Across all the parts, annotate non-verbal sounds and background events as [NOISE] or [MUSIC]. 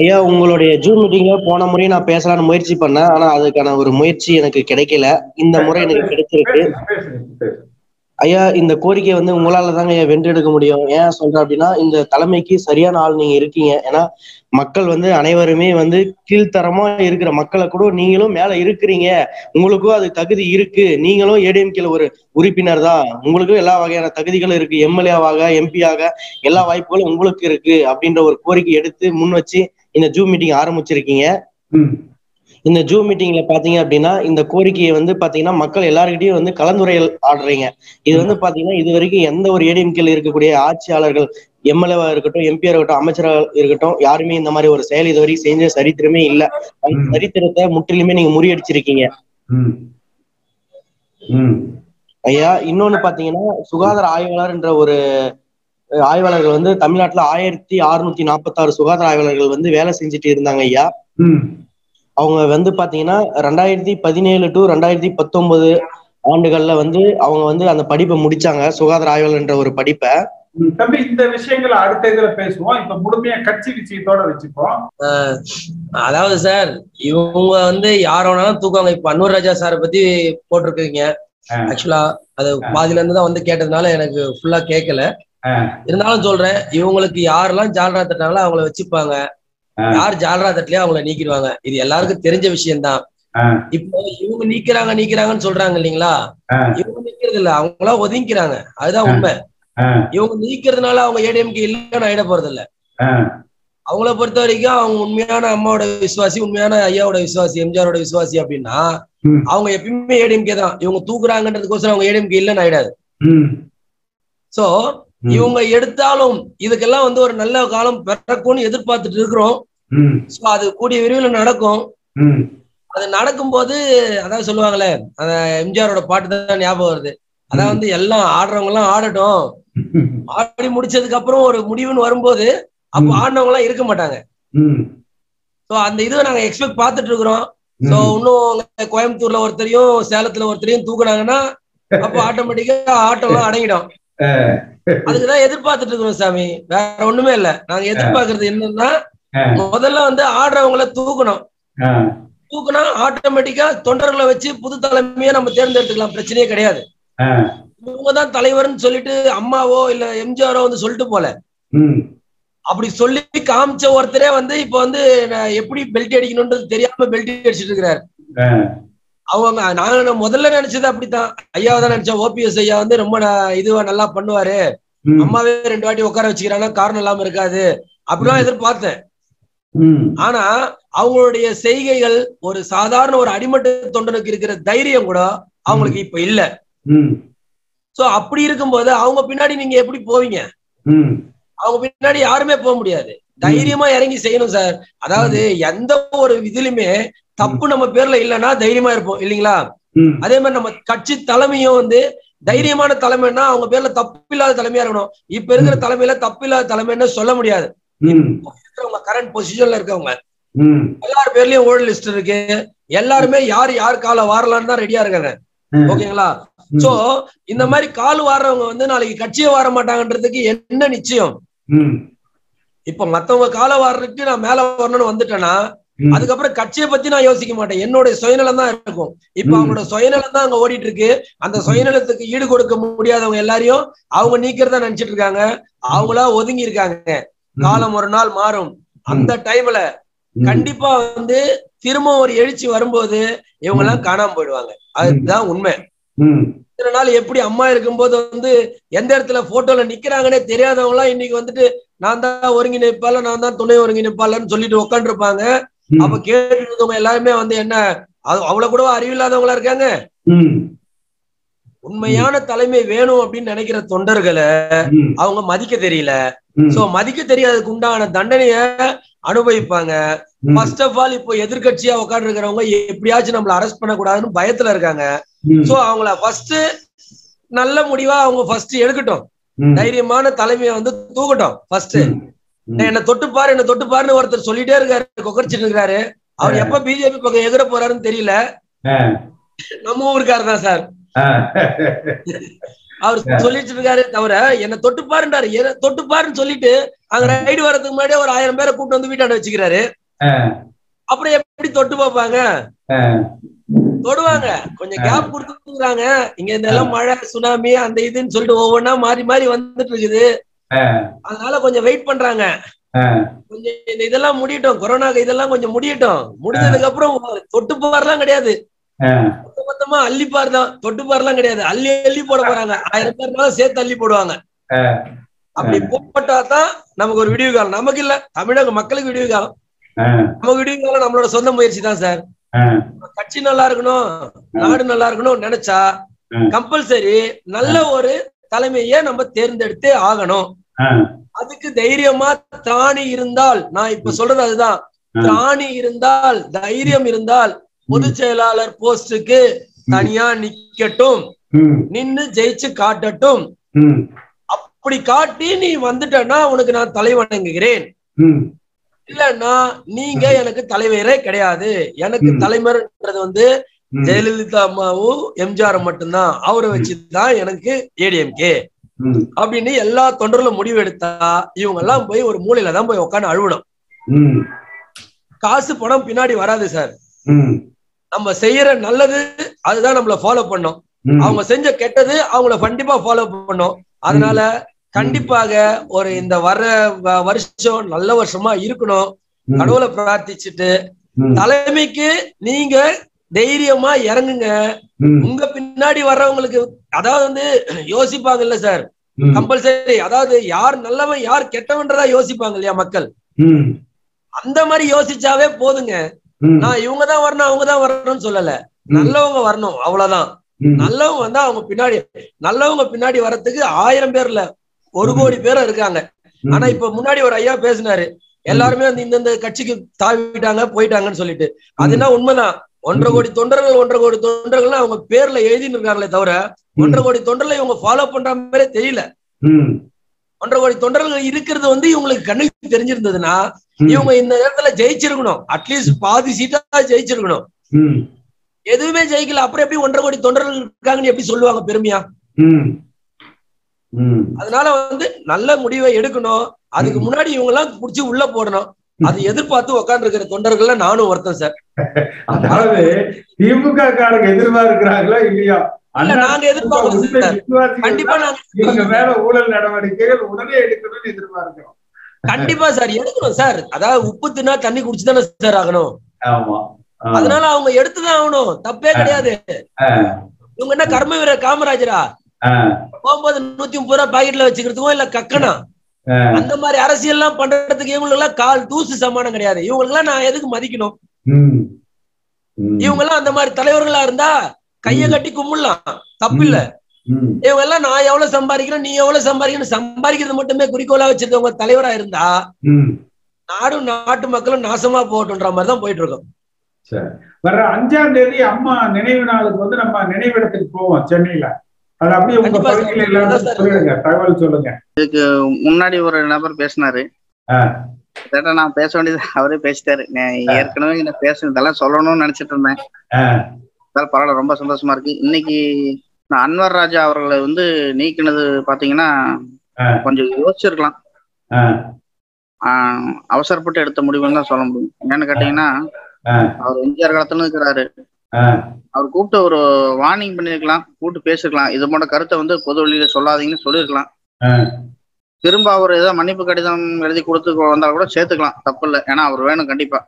ஐயா உங்களுடைய ஜூம் மீட்டிங்ல போன முறை நான் பேசலாம்னு முயற்சி பண்ணேன். ஆனா அதுக்கான ஒரு முயற்சி எனக்கு கிடைக்கல. இந்த முறை எனக்கு கிடைச்சிருக்கு. ஐயா இந்த கோரிக்கையை வந்து உங்களால தாங்க ஐயா வென்றெடுக்க முடியும். ஏன் சொல்றேன் அப்படின்னா இந்த தலைமைக்கு சரியான ஆள் நீங்க இருக்கீங்க. ஏன்னா மக்கள் வந்து அனைவருமே வந்து கீழ்த்தரமா இருக்கிற மக்களை கூட நீங்களும் மேல இருக்கிறீங்க. உங்களுக்கும் அது தகுதி இருக்கு. நீங்களும் ஏடிஎம்கேல ஒரு உறுப்பினர் தான். உங்களுக்கும் எல்லா வகையான தகுதிகளும் இருக்கு. எம்எல்ஏவாக எம்பியாக எல்லா வாய்ப்புகளும் உங்களுக்கு இருக்கு அப்படின்ற ஒரு கோரிக்கை எடுத்து முன் வச்சு இந்த ஜூம் மீட்டிங் ஆரம்பிச்சிருக்கீங்க. இந்த ஜூம் மீட்டிங்ல பாத்தீங்க அப்படின்னா இந்த கோரிக்கையை வந்து பாத்தீங்கன்னா மக்கள் எல்லாருக்கிட்டையும் வந்து கலந்துரையல் ஆடுறீங்க. இது வந்து பாத்தீங்கன்னா இது வரைக்கும் எந்த ஒரு ஏடிஎம்கேல இருக்கக்கூடிய ஆட்சியாளர்கள் எம்எல்ஏவா இருக்கட்டும் எம்பியா இருக்கட்டும் அமைச்சராக இருக்கட்டும் யாருமே இந்த மாதிரி ஒரு செயல் இது வரைக்கும் செஞ்ச சரித்திரமே இல்ல. சரித்திரத்தை முற்றிலுமே நீங்க முறியடிச்சிருக்கீங்க. ஐயா இன்னொன்னு பாத்தீங்கன்னா சுகாதார ஆய்வாளர் என்ற ஒரு ஆய்வாளர்கள் வந்து தமிழ்நாட்டுல ஆயிரத்தி அறுநூத்தி நாற்பத்தாறு சுகாதார ஆய்வாளர்கள் வந்து வேலை செஞ்சுட்டு இருந்தாங்க ஐயா ம். அவங்க வந்து பாத்தீங்கன்னா ரெண்டாயிரத்தி பதினேழு டு ரெண்டாயிரத்தி பத்தொன்பது ஆண்டுகள்ல வந்து அவங்க வந்து அந்த படிப்பை முடிச்சாங்க சுகாதார ஆய்வாளர் என்ற ஒரு படிப்பை. தம்பி இந்த விஷயங்களை அடுத்த இதுல பேசுவோம் இப்ப முழுமையா கட்சி விஷயத்தோட வச்சுப்போம் அதாவது சார் இவங்க வந்து யார வேணாலும் தூக்குவாங்க இப்ப அன்வர் ராஜா சாரை பத்தி போட்டிருக்கீங்க. ஆக்சுவலா அது பாதியில இருந்து தான் வந்து கேட்டதுனால எனக்கு ஃபுல்லா கேட்கல. இருந்தாலும் சொல்றேன் இவங்களுக்கு யாரெல்லாம் ஜால்ரா தட்டினாங்களோ அவங்கள வச்சுப்பாங்க. யார் ஜால்ரா தட்டலையோ அவங்கள நீக்கிடுவாங்க இது எல்லாருக்கும் தெரிஞ்ச விஷயம்தான். இப்போ இவங்க நீக்கிறாங்க நீக்கிறாங்கன்னு சொல்றாங்க இல்லைங்களா. இவங்க நீக்கிறது இல்ல அவங்களா ஒதுங்கிக்கிறாங்க அதுதான் உண்மை. இவங்க நீக்கிறதுனால அவங்க ஏடிஎம்கே இல்லைன்னு ஆயிட போறது இல்ல. அவங்கள பொறுத்த வரைக்கும் அவங்க உண்மையான அம்மாவோட விசுவாசி உண்மையான ஐயாவோட விசுவாசி எம்ஜிஆரோட விசுவாசி அப்படின்னா. அவங்க எப்பயுமே ஏடிஎம்கே தான் இவங்க தூக்குறாங்கன்றதுக்கோசரம் அவங்க ஏடிஎம்கே இல்லைன்னு ஆயிடாது. சோ. இவங்க எடுத்தாலும் இதுக்கெல்லாம் வந்து ஒரு நல்ல காலம் பிறக்கும்னு எதிர்பார்த்துட்டு இருக்கிறோம். சோ அது கூடிய விரைவில் நடக்கும். அது நடக்கும்போது அதான் சொல்லுவாங்களே அந்த எம்ஜிஆரோட பாட்டு தான் ஞாபகம் வருது. அதான் வந்து எல்லாம் ஆடுறவங்க எல்லாம் ஆடட்டும் ஆடி முடிச்சதுக்கு அப்புறம் ஒரு முடிவுன்னு வரும்போது அப்போ. ஆடினவங்க எல்லாம் இருக்க மாட்டாங்க. சோ அந்த இதுவை நாங்க எக்ஸ்பெக்ட் பார்த்துட்டு இருக்கிறோம். சோ இன்னும் கோயம்புத்தூர்ல ஒருத்தரையும் சேலத்துல ஒருத்தரையும் தூக்குனாங்கன்னா அப்போ [LAUGHS] ஆட்டோமேட்டிக்கா ஆட்டம் எல்லாம் அடங்கிடும். அதுக்குதான் எதிர்பார்த்துட்டு இருக்கிறோம் சாமி வேற ஒண்ணுமே இல்ல நாங்க எதிர்பார்க்கறது என்னன்னா. முதல்ல வந்து ஆடுறவங்கள தூக்கணும். தூக்குனா ஆட்டோமேட்டிக்கா தொண்டர்களை வச்சு புது தலைமையை நம்ம தேர்ந்தெடுத்துக்கலாம் பிரச்சனையே கிடையாது. இவங்கதான் தலைவர்னு சொல்லிட்டு அம்மாவோ இல்ல எம்ஜிஆரோ வந்து சொல்லிட்டு போல. அப்படி சொல்லி காமிச்ச ஒருத்தரே வந்து இப்ப வந்து எப்படி பெல்ட் அடிக்கணும்ன்றது தெரியாம பெல்ட் அடிச்சிட்டு இருக்கிறாரு. அவங்க நாங்க முதல்ல நினைச்சது அப்படித்தான். ஐயாவை தான் நினைச்சோம் ஓபிஎஸ் ஐயா வந்து ரொம்ப இதுவா நல்லா பண்ணுவாரு. அம்மாவே ரெண்டு வாட்டி உட்கார வச்சுக்கிறாங்கன்னா காரணம் இல்லாம இருக்காது. அப்படிலாம் எதிர்பார்த்தேன். ஆனா அவங்களுடைய செய்கைகள் ஒரு சாதாரண ஒரு அடிமட்ட தொண்டனுக்கு இருக்கிற தைரியம் கூட அவங்களுக்கு இப்ப இல்ல. சோ அப்படி இருக்கும்போது அவங்க பின்னாடி நீங்க எப்படி போவீங்க. அவங்க பின்னாடி யாருமே போக முடியாது. தைரியமா இறங்கி செய்யணும் சார். அதாவது எந்த ஒரு இதுலயுமே தப்பு நம்ம பேர்ல இல்லைன்னா தைரியமா இருப்போம் இல்லைங்களா. அதே மாதிரி நம்ம கட்சி தலைமையும் வந்து தைரியமான தலைமைன்னா அவங்க பேர்ல தப்பு இல்லாத தலைமையா இருக்கணும். இப்ப இருக்கிற தலைமையில தப்பு இல்லாத தலைமைன்னு சொல்ல முடியாது. கரண்ட் பொசிஷன்ல இருக்கவங்க. எல்லார் பேர்லயும் ஓல்டு லிஸ்ட் இருக்கு. எல்லாருமே யார் யார் கால வாரலான்னு தான் ரெடியா இருக்காங்க. ஓகேங்களா? சோ இந்த மாதிரி கால் வாடுறவங்க வந்து நாளைக்கு கட்சியை வார மாட்டாங்கன்றதுக்கு என்ன நிச்சயம். இப்ப மத்தவங்க கால வாடுறதுக்கு நான் மேல வரணும்னு வந்துட்டேன்னா. அதுக்கப்புறம் கட்சியை பத்தி நான் யோசிக்க மாட்டேன். என்னுடைய சுயநலம் தான் இருக்கும். இப்ப. அவங்களோட சுயநலம் தான் அங்க ஓடிட்டு இருக்கு அந்த சுயநலத்துக்கு ஈடு கொடுக்க முடியாதவங்க எல்லாரையும் அவங்க நீக்கிறதா நினைச்சிட்டு இருக்காங்க. அவங்களா ஒதுங்கி இருக்காங்க. காலம் ஒரு நாள் மாறும். அந்த டைம்ல. கண்டிப்பா வந்து திரும்ப ஒரு எழுச்சி வரும்போது இவங்க எல்லாம் காணாம போயிடுவாங்க. அதுதான் உண்மை. இத்தனை நாள் எப்படி அம்மா இருக்கும்போது வந்து எந்த இடத்துல போட்டோல நிக்கிறாங்கன்னே தெரியாதவங்க எல்லாம் இன்னைக்கு வந்துட்டு நான் தான் ஒருங்கிணைப்பாளர் நான் தான் துணை ஒருங்கிணைப்பாளர்னு சொல்லிட்டு உட்காந்துருப்பாங்க. அப்ப கேட்டு இருந்தவங்க எல்லாருமே வந்து என்ன அவ்வளவு கூட அறிவில்லாதவங்களா இருக்காங்க. உண்மையான தலைமை வேணும் அப்படின்னு நினைக்கிற தொண்டர்களை. அவங்க மதிக்க தெரியல. சோ மதிக்க தெரியாததுக்கு உண்டான தண்டனைய அனுபவிப்பாங்க. ஃபர்ஸ்ட் ஆஃப் ஆல் இப்போ எதிர்க்கட்சியா உட்கார்ந்து இருக்கிறவங்க எப்படியாச்சும் நம்மள அரெஸ்ட் பண்ணக்கூடாதுன்னு பயத்துல இருக்காங்க. சோ அவங்கள ஃபர்ஸ்ட் நல்ல முடிவா அவங்க ஃபர்ஸ்ட் எடுக்கட்டும். தைரியமான தலைமையை வந்து தூக்கட்டும் ஃபர்ஸ்ட். என்ன தொட்டு பாரு என்ன தொட்டு பாருன்னு ஒருத்தர் சொல்லிட்டே இருக்காரு கொக்கரிச்சிட்டு இருக்காரு. அவர் எப்ப பிஜேபி பக்கம் எகிற போறாருன்னு தெரியல. நம்ம ஊருக்காரர் தான் சார். அவர் சொல்லிட்டு இருக்காரு தவிர என்ன தொட்டு பாருன்றாரு தொட்டு பாருன்னு சொல்லிட்டு அங்க ரைடு வர்றதுக்கு முன்னாடியே ஒரு ஆயிரம் பேரை கூட்டு வந்து வீட்டாண்ட வச்சுக்கிறாரு. அப்புறம் எப்படி தொட்டு பார்ப்பாங்க? தொடுவாங்க. கொஞ்சம் கேப் கொடுத்துருக்காங்க இங்க இந்த எல்லாம் மழை சுனாமி அந்த இதுன்னு சொல்லிட்டு ஒவ்வொன்னா மாறி மாறி வந்துட்டு இருக்குது. அதனால கொஞ்சம் வெயிட் பண்றாங்க. கொஞ்சம் இதெல்லாம் முடியட்டும். கொரோனா இதெல்லாம் கொஞ்சம் முடியட்டும். முடிஞ்சதுக்கு அப்புறம் தொட்டு பாரெல்லாம் கிடையாது. மொத்த மொத்தமா அள்ளி பார் தான். தொட்டு பாரெல்லாம் கிடையாது. அள்ளி அள்ளி போட போறாங்க. ஆயிரம் பேர்னாலும் சேர்த்து அள்ளி போடுவாங்க. அப்படி போட்டா தான் நமக்கு ஒரு விடிவு காலம் நமக்கு இல்ல. தமிழக மக்களுக்கு விடிவு காலம் நமக்கு விடிவு காலம் நம்மளோட சொந்த முயற்சி தான் சார். கட்சி நல்லா இருக்கணும். நாடு நல்லா இருக்கணும் நினைச்சா கம்பல்சரி நல்ல ஒரு தலைமையை நம்ம தேர்ந்தெடுத்தே ஆகணும். அதுக்கு தைரியமா திராணி இருந்தால் நான் இப்ப சொல்றது அதுதான். திராணி இருந்தால் தைரியம் இருந்தால் பொதுச் செயலாளர் போஸ்டுக்கு தனியா நிக்கட்டும். நின்னு ஜெயிச்சு காட்டட்டும். அப்படி காட்டி நீ வந்துட்டன்னா உனக்கு நான் தலை வணங்குகிறேன். இல்லன்னா நீங்க எனக்கு தலைவரே கிடையாது. எனக்கு தலைவர்ன்றது வந்து ஜெயலலிதா அம்மாவும் எம்ஜிஆர் மட்டும்தான். அவரை வச்சுதான் எனக்கு ஏடிஎம்கே. அப்படின்னு எல்லா தொண்டர்களும் முடிவு எடுத்தா இவங்க எல்லாம் போய் ஒரு மூலையில தான் போய் உட்காந்து அழுவணும். காசு பணம் பின்னாடி வராது சார். நம்ம செய்யற நல்லது அதுதான் நம்மள ஃபாலோ பண்ணும். அவங்க செஞ்ச கெட்டது அவங்கள கண்டிப்பா ஃபாலோ பண்ணும். அதனால கண்டிப்பாக ஒரு இந்த வர்ற வ- வருஷம் நல்ல வருஷமா இருக்கணும். கடவுளை பிரார்த்திச்சுட்டு தலைமைக்கு நீங்க தைரியமா இறங்குங்க. உங்க பின்னாடி வர்றவங்களுக்கு அதாவது வந்து யோசிப்பாங்க இல்ல சார் கம்பல்சரி. அதாவது யார் நல்லவன் யார் கெட்டவன்றதா யோசிப்பாங்க இல்லையா மக்கள்? அந்த மாதிரி யோசிச்சாவே போதுங்க. நான் இவங்க தான் வரணும் அவங்க தான் வரணும்னு சொல்லல. நல்லவங்க வரணும் அவ்வளவுதான். நல்லவங்க வந்தா அவங்க பின்னாடி நல்லவங்க பின்னாடி வர்றதுக்கு ஆயிரம் பேர் இல்ல ஒரு கோடி பேர் இருக்காங்க. ஆனா இப்ப முன்னாடி ஒரு ஐயா பேசினாரு. எல்லாருமே வந்து இந்தந்த கட்சிக்கு தாவிட்டாங்க போயிட்டாங்கன்னு சொல்லிட்டு. அது என்ன உண்மைதான்? ஒன்றரை கோடி தொண்டர்கள் ஒன்றரை கோடி தொண்டர்கள் அவங்க பேர்ல எழுதின்னு இருக்காங்களே தவிர ஒன்றரை கோடி தொண்டர்களை இவங்க ஃபாலோ பண்ற மாதிரி தெரியல. ஒன்றரை கோடி தொண்டர்கள் இருக்கிறது வந்து இவங்களுக்கு கண்ணுக்கு தெரிஞ்சிருந்ததுன்னா இவங்க இந்த நேரத்துல ஜெயிச்சிருக்கணும். அட்லீஸ்ட் பாதி சீட்டா ஜெயிச்சிருக்கணும். எதுவுமே ஜெயிக்கல. அப்புறம் எப்படி ஒன்றரை கோடி தொண்டர்கள் இருக்காங்கன்னு எப்படி சொல்லுவாங்க பெருமையா? அதனால வந்து நல்ல முடிவை எடுக்கணும். அதுக்கு முன்னாடி இவங்க எல்லாம் புடிச்சு உள்ள போடணும். அது எதிர்பார்த்து உட்கார்ந்து இருக்கிற தொண்டர்கள்ல நானும் ஒருத்தன் சார். அதாவது திமுக காரங்க எதிர்பார்க்கிறாங்களா இல்லையா? இல்ல நாங்க விசுவாசிகள் கண்டிப்பா தான் நாங்க மேல ஊழல் நடவடிக்கைகள் உடனே எடுக்கணும்னு எதிர்பார்க்கிறோம். கண்டிப்பா சார். எடுக்கணும் சார். அதாவது உப்பு தின்னா தண்ணி குடிச்சுதானே சார் ஆகணும். அதனால அவங்க எடுத்துதான் ஆகணும். தப்பே கிடையாது. இவங்க என்ன கர்ம வீரர் காமராஜரா. போகும்போது நூத்தி முப்பது ரூபாய் பாக்கெட்ல வச்சுக்கிறதுக்கும் இல்ல கக்கனா. அந்த மாதிரி அரசியல் எல்லாம் பண்றதுக்கு இவங்களுக்கு எல்லாம் கால் தூசு சமானம் கிடையாது. இவங்களுக்கு எல்லாம் நான் எதுக்கு மதிக்கணும். இவங்க எல்லாம் அந்த மாதிரி தலைவர்களா இருந்தா கைய கட்டி கும்பிடலாம். தப்பு இல்ல. இவங்க எல்லாம் நான் எவ்வளவு சம்பாதிக்கிறேன் நீ எவ்வளவு சம்பாதிக்கணும் சம்பாதிக்கிறது மட்டுமே குறிக்கோளா வச்சிருக்கவங்க தலைவரா இருந்தா. நாடும் நாட்டு மக்களும் நாசமா போகட்டும்ன்ற மாதிரி தான் போயிட்டு இருக்கோம் சரி. வர்ற அஞ்சாம் தேதி அம்மா நினைவு நாளுக்கு வந்து நம்ம நினைவிடத்துக்கு போவோம் சென்னையில. சொல்லுங்க. முன்னாடி ஒரு நபர் பேசினாரு. கிட்டத்தட்ட நான் பேச வேண்டியது அவரே பேசிட்டாரு. நான் ஏற்கனவே என்ன பேசுனதெல்லாம் சொல்லணும்னு நினைச்சிட்டு இருந்தேன். பரவாயில்ல ரொம்ப சந்தோஷமா இருக்கு. இன்னைக்கு நான் அன்வர் ராஜா அவர்களை வந்து நீக்கினது பாத்தீங்கன்னா. கொஞ்சம் யோசிச்சிருக்கலாம். அவசரப்பட்டு எடுத்த முடிவுன்னு தான் சொல்ல முடியும். என்னன்னு கேட்டீங்கன்னா. அவர் எம்ஜிஆர் காலத்துல இருக்கிறாரு. அவர் கூப்பிட்டு ஒரு வார்னிங் பண்ணிருக்கலாம் கூப்பிட்டு பேசிருக்கலாம். இது போன்ற கருத்தை வந்து பொது வழியில சொல்லாதீங்கன்னு சொல்லியிருக்கலாம். திரும்ப அவர் ஏதோ மன்னிப்பு கடிதம் எழுதி கொடுத்து வந்தா கூட சேர்த்துக்கலாம். தப்பு இல்லை. ஏன்னா அவர் வேணும் கண்டிப்பா.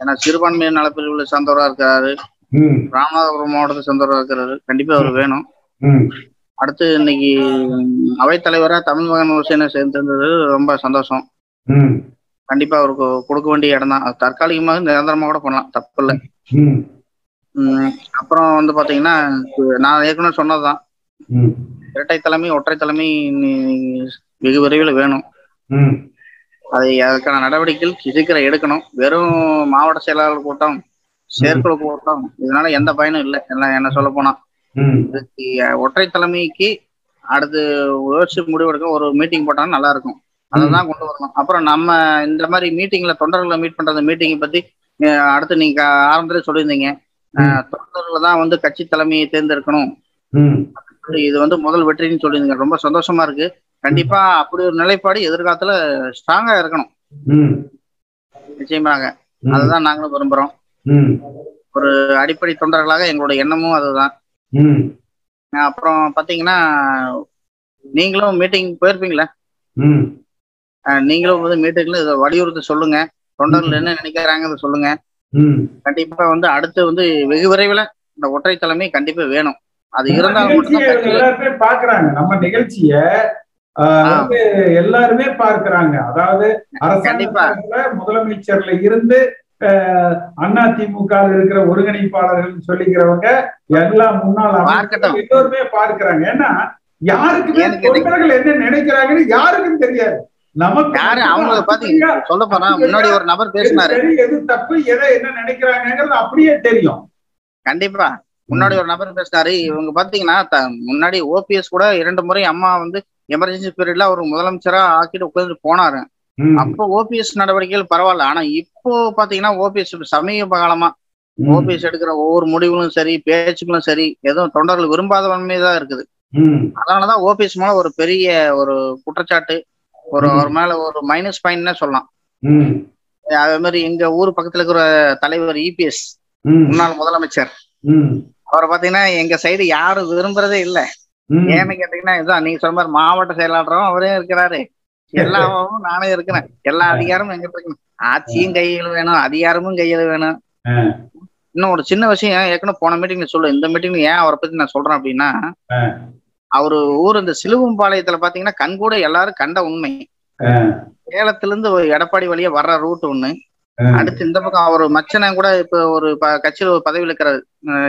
ஏன்னா சிறுபான்மையினர் நலப்பிரிவுல சார்ந்தவரா இருக்காரு. ராமநாதபுரம் மாவட்டத்தை சார்ந்தவரா இருக்கிறாரு. கண்டிப்பா அவர் வேணும். அடுத்து இன்னைக்கு அவைத்தலைவரா தமிழ் மகன் ஹுசேனை சேர்ந்திருந்தது ரொம்ப சந்தோஷம். கண்டிப்பா அவருக்கு கொடுக்க வேண்டிய இடம் தான் தற்காலிகமாக நிரந்தரமா கூட பண்ணலாம். தப்பு இல்லை. அப்புறம் வந்து பாத்தீங்கன்னா நான் ஏற்கனவே சொன்னதுதான். இரட்டை தலைமை ஒற்றை தலைமை வெகு விரைவில் வேணும். அதை அதுக்கான நடவடிக்கைகள் சீக்கிரம் எடுக்கணும். வெறும் மாவட்ட செயலாளர் கூட்டம் செயற்குழு கூட்டம் இதனால எந்த பயனும் இல்லை. எல்லாம் என்ன சொல்ல போனா. இதுக்கு ஒற்றை தலைமைக்கு அடுத்து யோசிச்சு முடிவெடுக்க ஒரு மீட்டிங் போட்டாலும் நல்லா இருக்கும் அதை தான் கொண்டு வரணும். அப்புறம் நம்ம இந்த மாதிரி மீட்டிங்ல தொண்டர்களை மீட் பண்ற மீட்டிங்கை பத்தி அடுத்து நீங்க ஆரம்பத்திலே சொல்லியிருந்தீங்க. தொண்டர்களை தான் வந்து கட்சி தலைமையை தேர்ந்தெடுக்கணும். இது வந்து முதல் வெற்றின்னு சொல்லியிருந்தீங்க. ரொம்ப சந்தோஷமா இருக்கு. கண்டிப்பா அப்படி ஒரு நிலைப்பாடு எதிர்காலத்துல ஸ்ட்ராங்கா இருக்கணும். நிச்சயமாக. அதுதான் நாங்களும் விரும்புறோம். ஒரு அடிப்படை தொண்டர்களாக எங்களோட எண்ணமும் அதுதான். அப்புறம் பாத்தீங்கன்னா நீங்களும் மீட்டிங் போயிருப்பீங்களா? நீங்களும் வந்து மீட்டிங்ல இதை வலியுறுத்தி சொல்லுங்க. தொண்டர்கள் என்ன நினைக்கிறாங்க சொல்லுங்க. கண்டிப்பா வந்து அடுத்து வந்து வெகு விரைவில் இந்த ஒற்றை தலைமை கண்டிப்பா வேணும். அது இருந்தால் எல்லாருமே பாக்குறாங்க நம்ம நிகழ்ச்சிய எல்லாருமே பார்க்கிறாங்க. அதாவது. அரசாங்கத்துல முதலமைச்சர்ல இருந்து அண்ணா திமுக இருக்கிற ஒருங்கிணைப்பாளர்கள் சொல்லிக்கிறவங்க எல்லா முன்னாள் எல்லோருமே பார்க்கிறாங்க. ஏன்னா யாருக்குமே தொண்டர்கள் என்ன நினைக்கிறாங்கன்னு யாருக்கும் தெரியாது. யாரு அப்படியா? சொல்ல போனா முன்னாடி ஒரு நபர் பேசினாரு. சரி எது தப்பு எதை என்ன நினைக்கிறாங்கிறது அப்படியே தெரியும். கண்டிப்பா. முன்னாடி ஒரு நபர் பேசினாரு. இவங்க பாத்தீங்கன்னா முன்னாடி ஓபிஎஸ் கூட இரண்டு முறை அம்மா வந்து எமர்ஜென்சி பீரியட்ல அவர் முதலமைச்சரா ஆக்கிட்டு உட்கார்ந்து போனாரு. அப்போ ஓபிஎஸ் நடவடிக்கைகள் பரவாயில்ல. ஆனா இப்போ பாத்தீங்கன்னா ஓபிஎஸ் சமீப காலமா ஓபிஎஸ் எடுக்கிற ஒவ்வொரு முடிவுகளும் சரி பேச்சுக்களும் சரி எதுவும் தொண்டர்கள் விரும்பாதவன்மே தான் இருக்குது. அதனாலதான் ஓபிஎஸ் மேல ஒரு பெரிய ஒரு குற்றச்சாட்டு ஒரு. அவர் மேல ஒரு மைனஸ் பாயிண்ட்னே சொல்லலாம். அதே மாதிரி எங்க ஊர் பக்கத்துல இருக்கிற தலைவர் இபிஎஸ் ம், முன்னாள் முதலமைச்சர். அவரை பாத்தீங்கன்னா எங்க சைடு யாரும் விரும்புறதே இல்ல. ஏன்னு கேட்டீங்கன்னா இதுதான் நீங்க சொன்ன மாதிரி மாவட்ட செயலாளரும் அவரே இருக்கிறாரு. எல்லாமும் நானே இருக்கிறேன். எல்லா அதிகாரமும் எங்கிட்ட இருக்கு ஆட்சியும் கையில் வேணும் அதிகாரமும் கையில் வேணும். இன்னும் ஒரு சின்ன விஷயம் ஏற்கனவே போன மீட்டிங்ல சொல்லு இந்த மீட்டிங்ல ஏன் அவரை பத்தி நான் சொல்றேன் அப்படின்னா. அவரு ஊர் இந்த சிலுவம்பாளையத்துல பாத்தீங்கன்னா கண்கூட எல்லாரும் கண்ட உண்மை. சேலத்துல இருந்து எடப்பாடி வழியா வர்ற ரூட் ஒண்ணு. அடுத்து இந்த பக்கம் அவர் மச்சனை கூட இப்ப ஒரு கட்சியில ஒரு பதவியில் இருக்கிறாரு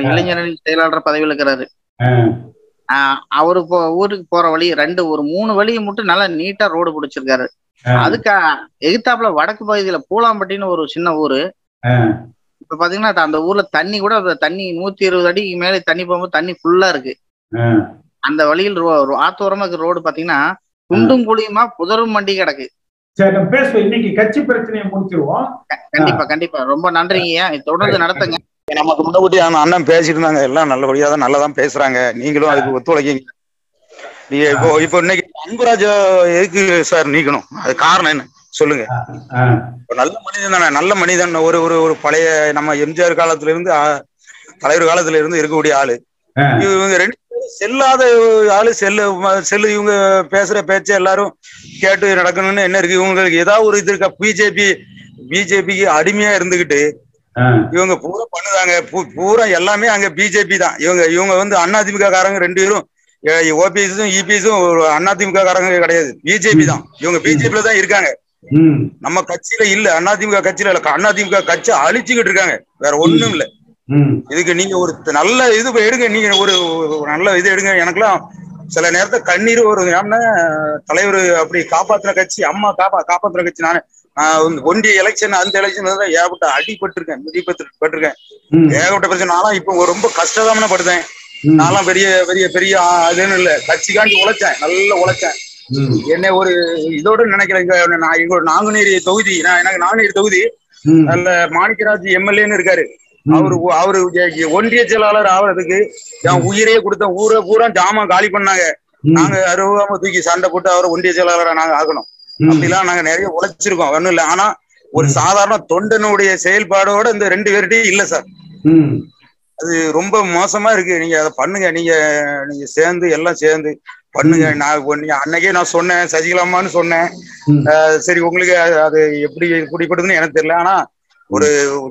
இளைஞரணி செயலாளர் பதவியில் இருக்கிறாரு அவரு இப்போ ஊருக்கு போற வழி ரெண்டு ஒரு மூணு வழியை மட்டும் நல்லா நீட்டா ரோடு பிடிச்சிருக்காரு. அதுக்கு எதிர்த்தாப்புல வடக்கு பகுதியில பூலாம்பட்டின்னு ஒரு சின்ன ஊரு. இப்ப பாத்தீங்கன்னா அந்த ஊர்ல தண்ணி கூட தண்ணி நூத்தி இருபது அடிக்கு மேல தண்ணி போகும்போது தண்ணி ஃபுல்லா இருக்கு. அந்த வழியில் ஆத்தோரமா இருக்கிற ரோடு பாத்தீங்கன்னா குண்டும் குழியுமா புதரும் மண்டி கிடக்கு. சரி நம்ம பேசுவோம். இன்னைக்கு கட்சி பிரச்சனையை முடிச்சிருவோம். கண்டிப்பா கண்டிப்பா. ரொம்ப நன்றிங்கய்யா இது தொடர்ந்து நடத்துங்க. நமக்கு முன்னக்கூட்டி அந்த அண்ணன் பேசிட்டு இருந்தாங்க. எல்லாம் நல்லபடியா தான் நல்லா தான் பேசுறாங்க. நீங்களும் அதுக்கு ஒத்துழைக்கீங்க. நீங்க இப்போ இப்போ இன்னைக்கு அன்புராஜ எதுக்கு சார் நீக்கணும்? அது காரணம் என்ன? சொல்லுங்க. நல்ல மனிதன் தானே. நல்ல மனிதன் ஒரு ஒரு ஒரு பழைய நம்ம எம்ஜிஆர் காலத்துல இருந்து தலைவர் காலத்துல இருந்து இருக்கக்கூடிய ஆளு. இவங்க ரெண்டு பேரும் செல்லாத ஆளு செல்லு செல்லு இவங்க பேசுற பேச்ச எல்லாரும் கேட்டு நடக்கணும்னு என்ன இருக்கு? இவங்களுக்கு ஏதாவது ஒரு இது இருக்கா? பிஜேபி பிஜேபிக்கு அடிமையா இருந்துகிட்டு. இவங்க பூரா பண்ணுதாங்க. பூரா எல்லாமே அங்க பிஜேபி தான். இவங்க இவங்க வந்து அதிமுக காரங்க ரெண்டு பேரும் ஓபிஎஸும் இபிஎஸும் அதிமுக காரங்க கிடையாது. பிஜேபி தான். இவங்க பிஜேபில தான் இருக்காங்க. நம்ம கட்சியில இல்ல. அதிமுக கட்சியில இல்ல. அதிமுக கட்சி அழிச்சுக்கிட்டு இருக்காங்க. வேற ஒண்ணும் இல்ல. இதுக்கு நீங்க ஒரு நல்ல இது எடுங்க. நீங்க ஒரு நல்ல இது எடுங்க. எனக்கெல்லாம் சில நேரத்துல கண்ணீர் ஒரு ஏன்னா தலைவர் அப்படி காப்பாத்துற கட்சி அம்மா காப்பா காப்பாத்துற கட்சி நானு. ஒன்றிய எலெக்ஷன் அந்த எலெக்ஷன் ஏகப்பட்ட அடிபட்டிருக்கேன் பட்டிருக்கேன். ஏகப்பட்ட பிரச்சனை. நான்லாம் இப்போ ரொம்ப கஷ்டதாமன படுத்தேன். நான்லாம் பெரிய பெரிய பெரிய அதுன்னு இல்ல. கட்சிக்காண்டி உழைச்சேன். நல்லா உழைச்சேன். என்ன ஒரு இதோட நினைக்கிறேன். நான் எங்களோட நாங்குநேரி தொகுதி நான் எனக்கு நாங்குநேரி தொகுதி. நல்ல மாணிக்கராஜ் எம்எல்ஏன்னு இருக்காரு. அவரு அவரு ஒன்றிய செயலாளர் ஆவறதுக்கு என் உயிரையே கொடுத்த ஊரை பூரா ஜாமான் காலி பண்ணாங்க. நாங்க அறுபதாம தூக்கி சண்டை போட்டு அவரை ஒன்றிய செயலாளரா நாங்க ஆகணும். அப்படிலாம் நாங்க நிறைய உழைச்சிருக்கோம். ஒண்ணும் இல்ல. ஆனா ஒரு சாதாரண தொண்டனுடைய செயல்பாடோட இந்த ரெண்டு பேர்கிட்டயும் இல்ல சார். அது ரொம்ப மோசமா இருக்கு. நீங்க அதை பண்ணுங்க. நீங்க நீங்க சேர்ந்து எல்லாம் சேர்ந்து பண்ணுங்க. நான் அன்னைக்கே நான் சொன்னேன். சசிகலாமான்னு சொன்னேன். சரி உங்களுக்கு அது- எப்படி பிடிப்படுதுன்னு எனக்கு தெரியல. ஆனா ஒரு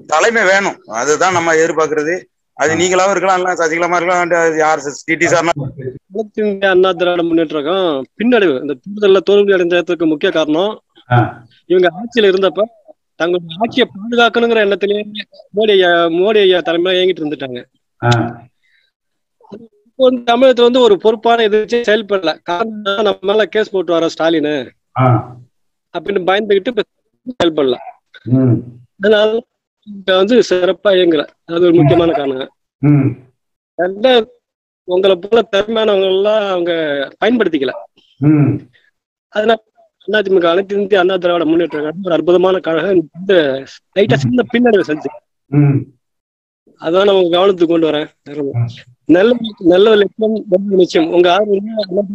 தலைமை வேணும். அதுதான் நம்ம எதிர்பார்க்கறது. அது நீங்களாவும் இருக்கலாம் இல்ல சசிகலாமா இருக்கலாம் யார் டிடி சார் அனைத்து இந்திய அண்ணா திராவிட முன்னேற்றம் பின்னடைவு. இந்த தேர்தலில் தோல்வி அடைஞ்சதுக்கு முக்கிய காரணம். இவங்க ஆட்சியில இருந்தப்ப தங்களுடைய ஆட்சியை பாதுகாக்கணுங்கிற எண்ணத்திலேயே மோடி ஐயா மோடி ஐயா தலைமையில இயங்கிட்டு இருந்துட்டாங்க. தமிழகத்துல வந்து ஒரு பொறுப்பான எதிர்த்து செயல்படல. காரணம் நம்ம மேல கேஸ் போட்டு வர ஸ்டாலின். அப்படின்னு பயந்துகிட்டு செயல்படல. அதனால வந்து சிறப்பா இயங்கல அது ஒரு முக்கியமான காரணம். ரெண்டாவது உங்களை போல திறமையானவங்க எல்லாம் அவங்க பயன்படுத்திக்கல. அதனால அதிமுக அனைத்து இந்திய அண்ணா திராவிட முன்னேற்ற கழகம் ஒரு அற்புதமான கழகம். இந்த லைட்டா சின்ன பின்னடைவு செஞ்சு. அதான் நம்ம கவனத்துக்கு கொண்டு வரேன். நல்ல நல்ல லட்சம் நல்ல நிச்சயம். உங்க ஆர்வம்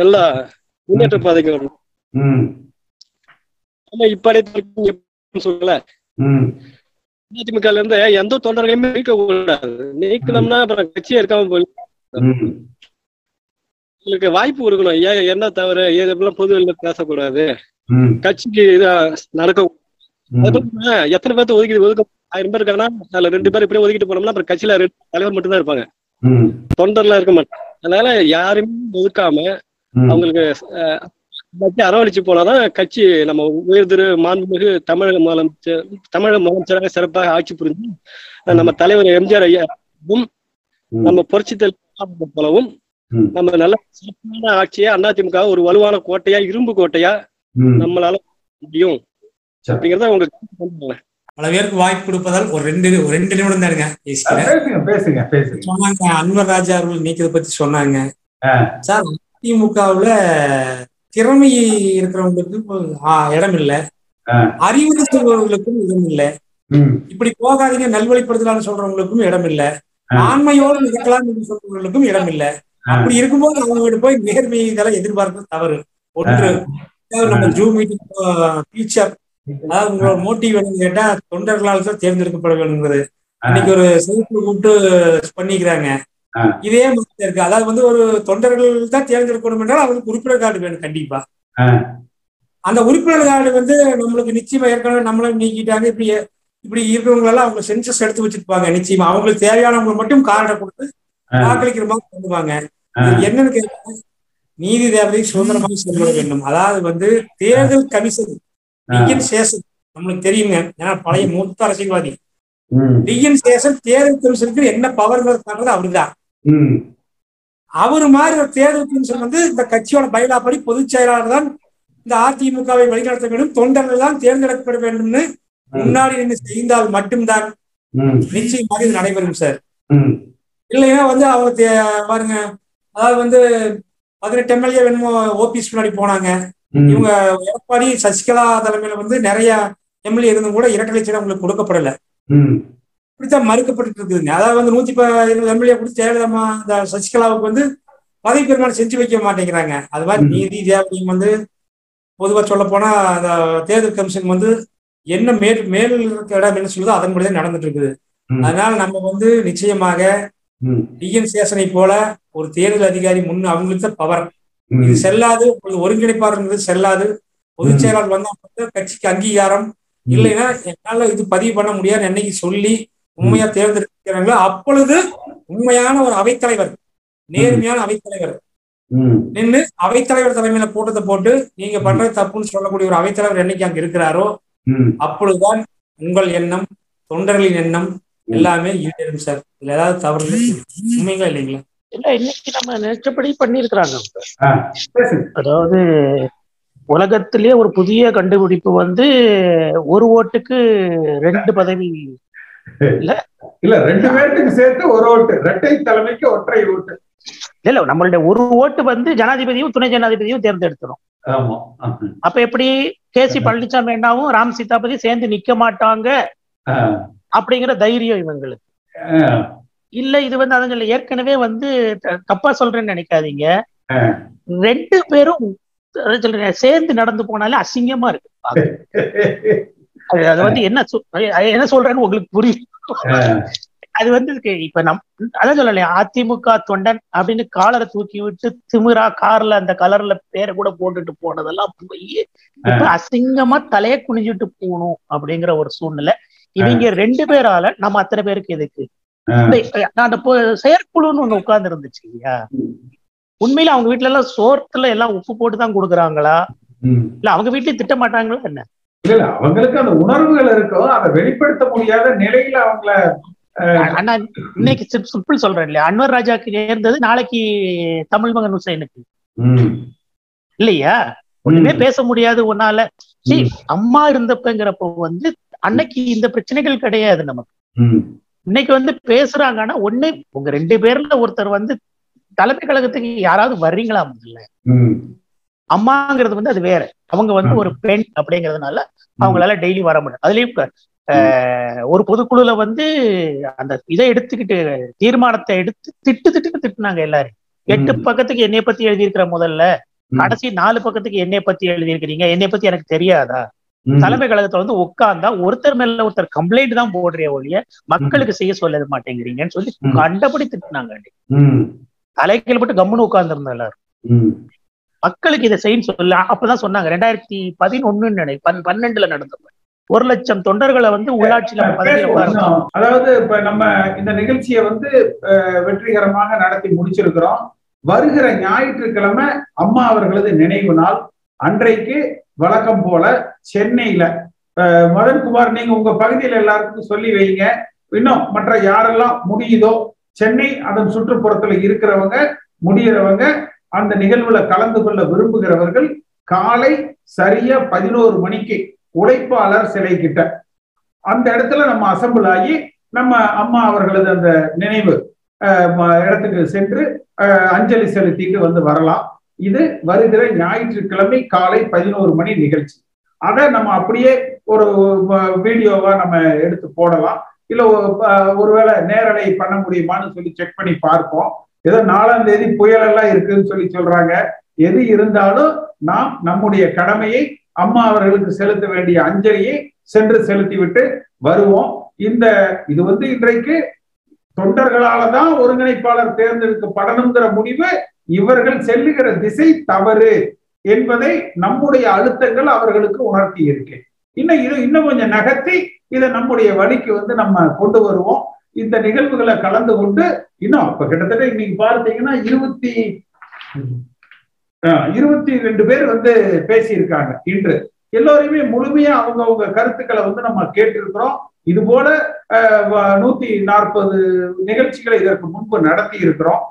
நல்லா முன்னேற்ற பாதைக்கு வரணும். ஆனா இப்ப சொல்லல. அதிமுகல இருந்து எந்த தொண்டர்களையுமே நீக்க கூடாது. நீக்கணும்னா அப்புறம் கட்சியே இருக்காம போய் ம். உங்களுக்கு வாய்ப்பு கொடுக்கணும். ஏன் என்ன தவிர இதெல்லாம் பொது வெளில பேசக்கூடாது. கட்சிக்கு இதா நடக்க எத்தனை பேர்த்த ஒதுக்கி ஒதுக்க ஆயிரம் பேர் இருக்காங்கன்னா அதுல ரெண்டு பேர் இப்படியே ஒதுக்கிட்டு போனோம்னா அப்புறம் கட்சியில ரெண்டு தலைவர் மட்டும் தான் இருப்பாங்க தொண்டர்லாம் இருக்க மாட்டாங்க. அதனால யாருமே ஒதுக்காம அவங்களுக்கு அஹ், பத்தி அரவணைச்சு போனாதான் கட்சி நம்ம உயர்திரு மாண்புமிகு தமிழக முதலமைச்சர் தமிழக முதலமைச்சராக சிறப்பாக ஆட்சி புரிஞ்சு நம்ம தலைவர் எம்ஜிஆர் ஐயாவும். நம்ம புரட்சி தலைவர் போலவும். நம்ம நல்ல சிறப்பான ஆட்சியை அதிமுக ஒரு வலுவான கோட்டையா இரும்பு கோட்டையா நம்மளால முடியும். அப்படிங்கறத உங்களுக்கு பல பேருக்கு வாய்ப்பு கொடுப்பதால் ஒரு ரெண்டு ஒரு ரெண்டு நிமிடம் தானுங்க பேசுங்க சொன்னாங்க அன்வர் ராஜா அவர்கள் நீக்கிறத பத்தி சொன்னாங்க. சார் அதிமுகவுல திறமை இருக்கிறவங்களுக்கு இடம் இல்ல ஆ. அறிவுரை சொல்பவர்களுக்கும் இடம் இல்ல இப்படி போகாதீங்க நல்வழிப்படுத்தலாம்னு சொல்றவங்களுக்கும் இடம் இல்ல. ஆண்மையோடு நிகழ்க்கலாம் என்று சொல்றவர்களுக்கும் இடம் இல்ல. அப்படி இருக்கும்போது அவங்க போய் நேர்மை இதெல்லாம் எதிர்பார்க்கிறது தவறு. ஒன்று நம்ம ஜூம் மீட்டிங் ஃபியூச்சர் அதாவது உங்களோட மோட்டிவ் வேணும்னு கேட்டா தொண்டர்களால் தான் தேர்ந்தெடுக்கப்பட வேணுங்கிறது. இன்னைக்கு ஒரு சிறப்பு கூப்பிட்டு பண்ணிக்கிறாங்க. இதே மாதிரி இருக்கு. அதாவது வந்து ஒரு தொண்டர்கள் தான் தேர்ந்தெடுக்கணும் என்றால் அவங்களுக்கு உறுப்பினர் கார்டு வேணும் கண்டிப்பா. அந்த உறுப்பினர் கார்டு வந்து நம்மளுக்கு நிச்சயமா ஏற்கனவே நம்மளும் நீக்கிட்டாங்க. இப்படி இப்படி இருக்கிறவங்க எல்லாம் அவங்க சென்சஸ் எடுத்து வச்சிருப்பாங்க நிச்சயமா. அவங்களுக்கு தேவையானவங்க மட்டும் கார்டை கொடுத்து. வாக்களிக்கிற மாதிரி பண்ணுவாங்க. என்னன்னு கேட்டா நீதி தேவதை சுதந்திரமாக செயல்பட வேண்டும். அதாவது வந்து தேர்தல் கமிஷன் டிஎன் சேஷன் நம்மளுக்கு தெரியுங்க. ஏன்னா பழைய மூத்த அரசியல்வாதி. டிஎன் சேஷன் தேர்தல் கமிஷனுக்கு என்ன பவர் அவருதான். அவரு மாதிரி ஒரு தேர்தல் கமிஷன் வந்து இந்த கட்சியோட பயிலா படி பொதுச் செயலாளர் தான் இந்த அதிமுகவை வழிநடத்த வேண்டும் தொண்டர்கள் தான் தேர்ந்தெடுக்கப்பட வேண்டும்னு முன்னாடி நின்று செய்தால் மட்டும்தான் நிச்சயமாக இது நடைபெறும் சார். இல்லைன்னா வந்து அவங்க பாருங்க அதாவது வந்து பதினெட்டு எம்எல்ஏ வேணுமோ ஓபிஎஸ் முன்னாடி போனாங்க. இவங்க எடப்பாடி சசிகலா தலைமையில வந்து நிறைய எம்எல்ஏ இருந்தும் கூட இரட்டை சீட் அவங்களுக்கு கொடுக்கப்படல. இப்படித்தான் மறுக்கப்பட்டு இருக்குதுங்க அதாவது வந்து நூத்தி இருபது எம்எல்ஏ கொடுத்து ஜெயலலிதா இந்த சசிகலாவுக்கு வந்து பதவி பெருமானம் செஞ்சு வைக்க மாட்டேங்கிறாங்க. அது மாதிரி. நீதி தேவதையும் வந்து பொதுவா சொல்ல போனா அந்த தேர்தல் கமிஷன் வந்து என்ன மேல் மேல் இருக்க இடம் என்ன சொல்லுதோ அதன்படி தான் நடந்துட்டு இருக்குது. அதனால நம்ம வந்து நிச்சயமாக டிஎன் சேஷனை போல ஒரு தேர்தல் அதிகாரி முன் அவங்களுக்கு தான் பவர் இது செல்லாது ஒரு ஒருங்கிணைப்பாளர் செல்லாது. பொதுச். செயலாளர் வந்தா கட்சிக்கு அங்கீகாரம். இல்லைன்னா என்னால இது பதிவு பண்ண முடியாது என்னைக்கு சொல்லி உண்மையா தேர்ந்தெடுக்கிறாங்களோ அப்பொழுது உண்மையான ஒரு அவைத்தலைவர் நேர்மையான அவைத்தலைவர். ம். நின்று அவைத்தலைவர் தலைமையில கூட்டத்தை போட்டு நீங்க பண்றது தப்புன்னு சொல்லக்கூடிய ஒரு அவைத்தலைவர் என்னைக்கு அங்க இருக்கிறாரோ ம். அப்பொழுதுதான் உங்கள் எண்ணம் தொண்டர்களின் எண்ணம் எல்லாமே ஈடேறும் சார். இதுல ஏதாவது தவறு உண்மைங்களா இல்லைங்களா? இல்ல இன்னைக்கு நம்ம நினைச்சபடி பண்ணிருக்கிறாங்க அதாவது உலகத்திலேயே ஒரு புதிய கண்டுபிடிப்பு வந்து ஒரு ஓட்டுக்கு ரெண்டு பதவி இல்ல. ரெண்டு பேர்த்துக்கு சேர்த்து ஒரு ஓட்டு. இரட்டை தலைமைக்கு ஒற்றை ஓட்டு. இல்ல இல்ல நம்மளுடைய ஒரு ஓட்டு வந்து ஜனாதிபதியும் துணை ஜனாதிபதியும் தேர்ந்தெடுத்துரும். அப்ப எப்படி கே சி பழனிசாமி அண்ணாவும் ராம் சீதாபதி சேர்ந்து நிக்க மாட்டாங்க? அப்படிங்கிற தைரியம் இவங்களுக்கு. இல்ல இது வந்து சொல்ல ஏற்கனவே வந்து தப்பா சொல்றேன்னு நினைக்காதீங்க. ரெண்டு பேரும் சேர்ந்து நடந்து போனாலே அசிங்கமா இருக்கு. அது வந்து என்ன என்ன சொல்றேன்னு உங்களுக்கு புரியும். அது வந்து. இப்ப நம் அதான் சொல்லலையா அதிமுக தொண்டன் அப்படின்னு காலரை தூக்கி விட்டு திமிரா கார்ல அந்த கலர்ல பேரை கூட போட்டுட்டு போனதெல்லாம் போய் இப்ப அசிங்கமா தலைய குனிஞ்சிட்டு போகணும் அப்படிங்கிற ஒரு சூழ்நிலை. இவங்க ரெண்டு பேரால நம்ம அத்தனை பேருக்கு எதுக்கு? நான் அந்த பொ- செயற்குழுன்னு ஒண்ணு உட்கார்ந்து இருந்துச்சு இல்லையா? உண்மையில அவங்க வீட்ல எல்லாம் சோத்துல எல்லாம் உப்பு போட்டு தான் கொடுக்குறாங்களா. இல்ல அவங்க வீட்லயும் திட்ட மாட்டாங்களா என்ன? இல்ல இல்ல அவங்களுக்கு அந்த உணர்வுகள் இருக்கும் அதை வெளிப்படுத்த முடியாத நிலையில அவங்கள அண்ணா இன்னைக்கு சிம்பிள் சொல்றேன் இல்லையா? அன்வர் ராஜாக்கு நேர்ந்தது நாளைக்கு தமிழ் மகன் ஹுசைனுக்கு. ம், இல்லையா? ஒண்ணுமே பேச முடியாது ஒன்னால. சரி அம்மா இருந்தப்பங்கிறப்போ வந்து அன்னைக்கு இந்த பிரச்சனைகள் கிடையாது நமக்கு. இன்னைக்கு வந்து பேசுறாங்கன்னா ஒண்ணு உங்க ரெண்டு பேர்ல ஒருத்தர் வந்து தலைமை கழகத்துக்கு யாராவது வர்றீங்களா முதல்ல? அம்மாங்கிறது வந்து அது வேற அவங்க வந்து ஒரு பெண் அப்படிங்கறதுனால அவங்களால டெய்லி வர முடியும் அதுலயும் ஒரு பொதுக்குழுல வந்து அந்த இதை எடுத்துக்கிட்டு தீர்மானத்தை எடுத்து திட்டு திட்டுன்னு திட்டுனாங்க எல்லாரும் எட்டு. பக்கத்துக்கு என்னை பத்தி எழுதியிருக்கிற முதல்ல. கடைசி நாலு பக்கத்துக்கு என்னை பத்தி எழுதியிருக்கிறீங்க என்னை பத்தி எனக்கு தெரியாதா. தலைமை கழகத்துல வந்து உட்கார்ந்தா ஒருத்தர் மேல ஒருத்தர் கம்ப்ளைண்ட் தான் போடுறிய ஒழிய மக்களுக்கு செய்ய சொல்ல மாட்டேங்கிறீங்கன்னு சொல்லி. கண்டபடி திட்டுனாங்க ம். தலைக்கீழ் போட்டு கம்முன்னு உட்கார்ந்துருந்தோம் எல்லாரும் ம். மக்களுக்கு இதை செய்யு சொல்ல அப்பதான் சொன்னாங்க ரெண்டாயிரத்தி பதினொன்னு நினை பன்- பன்னெண்டுல நடந்தது. ஒரு லட்சம் தொண்டர்களை வந்து உள்ளாட்சியில. அதாவது இப்ப நம்ம இந்த நிகழ்ச்சியை வந்து வெற்றிகரமாக நடத்தி முடிச்சிருக்கிறோம். வருகிற ஞாயிற்றுக்கிழமை அம்மா அவர்களது நினைவு நாள். அன்றைக்கு வழக்கம் போல சென்னையில மதன்குமார் நீங்க உங்க பகுதியில் எல்லாருக்கும் சொல்லி வைங்க. இன்னும் மற்ற யாரெல்லாம் முடியுதோ சென்னை அதன் சுற்றுப்புறத்துல இருக்கிறவங்க முடிகிறவங்க அந்த நிகழ்வுல கலந்து கொள்ள விரும்புகிறவர்கள் காலை சரியா பதினோரு மணிக்கு உழைப்பாளர் சிலை கிட்ட. அந்த இடத்துல நம்ம அசம்பிள் ஆகி நம்ம அம்மா அவர்களது அந்த நினைவு அஹ், இடத்துக்கு சென்று அஞ்சலி செலுத்திட்டு வந்து வரலாம். இது வருகிற ஞாயிற்றுக்கிழமை காலை பதினோரு மணி நிகழ்ச்சி. அதை நம்ம அப்படியே ஒரு வீடியோவா நம்ம எடுத்து போடலாம். இல்ல ஒருவேளை நேரலை பண்ண முடியுமான்னு சொல்லி செக் பண்ணி பார்ப்போம். ஏதோ நாலாம் தேதி புயல் எல்லாம் இருக்குன்னு சொல்லி சொல்றாங்க. எது இருந்தாலும் நாம் நம்முடைய கடமையை அம்மா அவர்களுக்கு செலுத்த வேண்டிய அஞ்சலியை சென்று செலுத்திவிட்டு வருவோம். இந்த இது வந்து இன்றைக்கு தொண்டர்களால தான் ஒருங்கிணைப்பாளர் தேர்ந்தெடுக்கப்படணுங்கிற முடிவு இவர்கள் செல்லுகிற திசை தவறு என்பதை நம்முடைய அழுத்தங்கள் அவர்களுக்கு உணர்த்தி இருக்கு இன்னும் இது இன்னும் கொஞ்சம் நகர்த்தி இதை நம்முடைய வழிக்கு வந்து நம்ம கொண்டு வருவோம். இந்த நிகழ்வுகளை கலந்து கொண்டு இன்னும் அப்ப கிட்டத்தட்ட இன்னைக்கு பார்த்தீங்கன்னா இருபத்தி ஆஹ், இருபத்தி ரெண்டு பேர் வந்து பேசியிருக்காங்க இன்று. எல்லோரையுமே முழுமையா அவங்க அவங்க கருத்துக்களை வந்து நம்ம கேட்டிருக்கிறோம். இது போல ஆஹ், நூத்தி நாற்பது நிகழ்ச்சிகளை இதற்கு முன்பு நடத்தி இருக்கிறோம்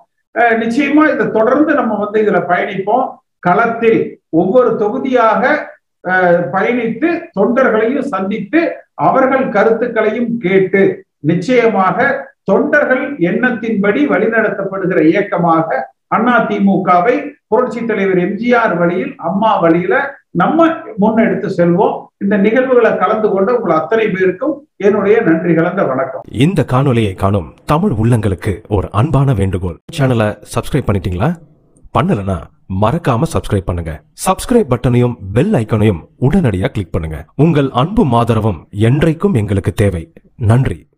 நிச்சயமா இதை தொடர்ந்து நம்ம வந்து இதுல பயணிப்போம். களத்தில் ஒவ்வொரு தொகுதியாக பயணித்து தொண்டர்களையும் சந்தித்து அவர்கள் கருத்துக்களையும் கேட்டு நிச்சயமாக தொண்டர்கள் எண்ணத்தின்படி வழிநடத்தப்படுகிற இயக்கமாக அண்ணா திமுகவை புரட்சி தலைவர் எம்ஜிஆர் வழியில் அம்மா வழியில நம்ம முன்னெடுத்து செல்வோம். இந்த நிகழ்வுகளை கலந்து கொண்ட உங்கள் அத்தனை பேருக்கும் என்னுடைய நன்றி கலந்த வணக்கம். இந்த காணொலியை காணும் தமிழ் உள்ளங்களுக்கு ஒரு அன்பான வேண்டுகோள். சேனலை சப்ஸ்கிரைப் பண்ணிட்டீங்களா? பண்ணலனா மறக்காம சப்ஸ்கிரைப் பண்ணுங்க. சப்ஸ்கிரைப் பட்டனையும் பெல் ஐக்கனையும் உடனடியாக கிளிக் பண்ணுங்க. உங்கள் அன்பும் ஆதரவும் என்றைக்கும் எங்களுக்கு தேவை. நன்றி.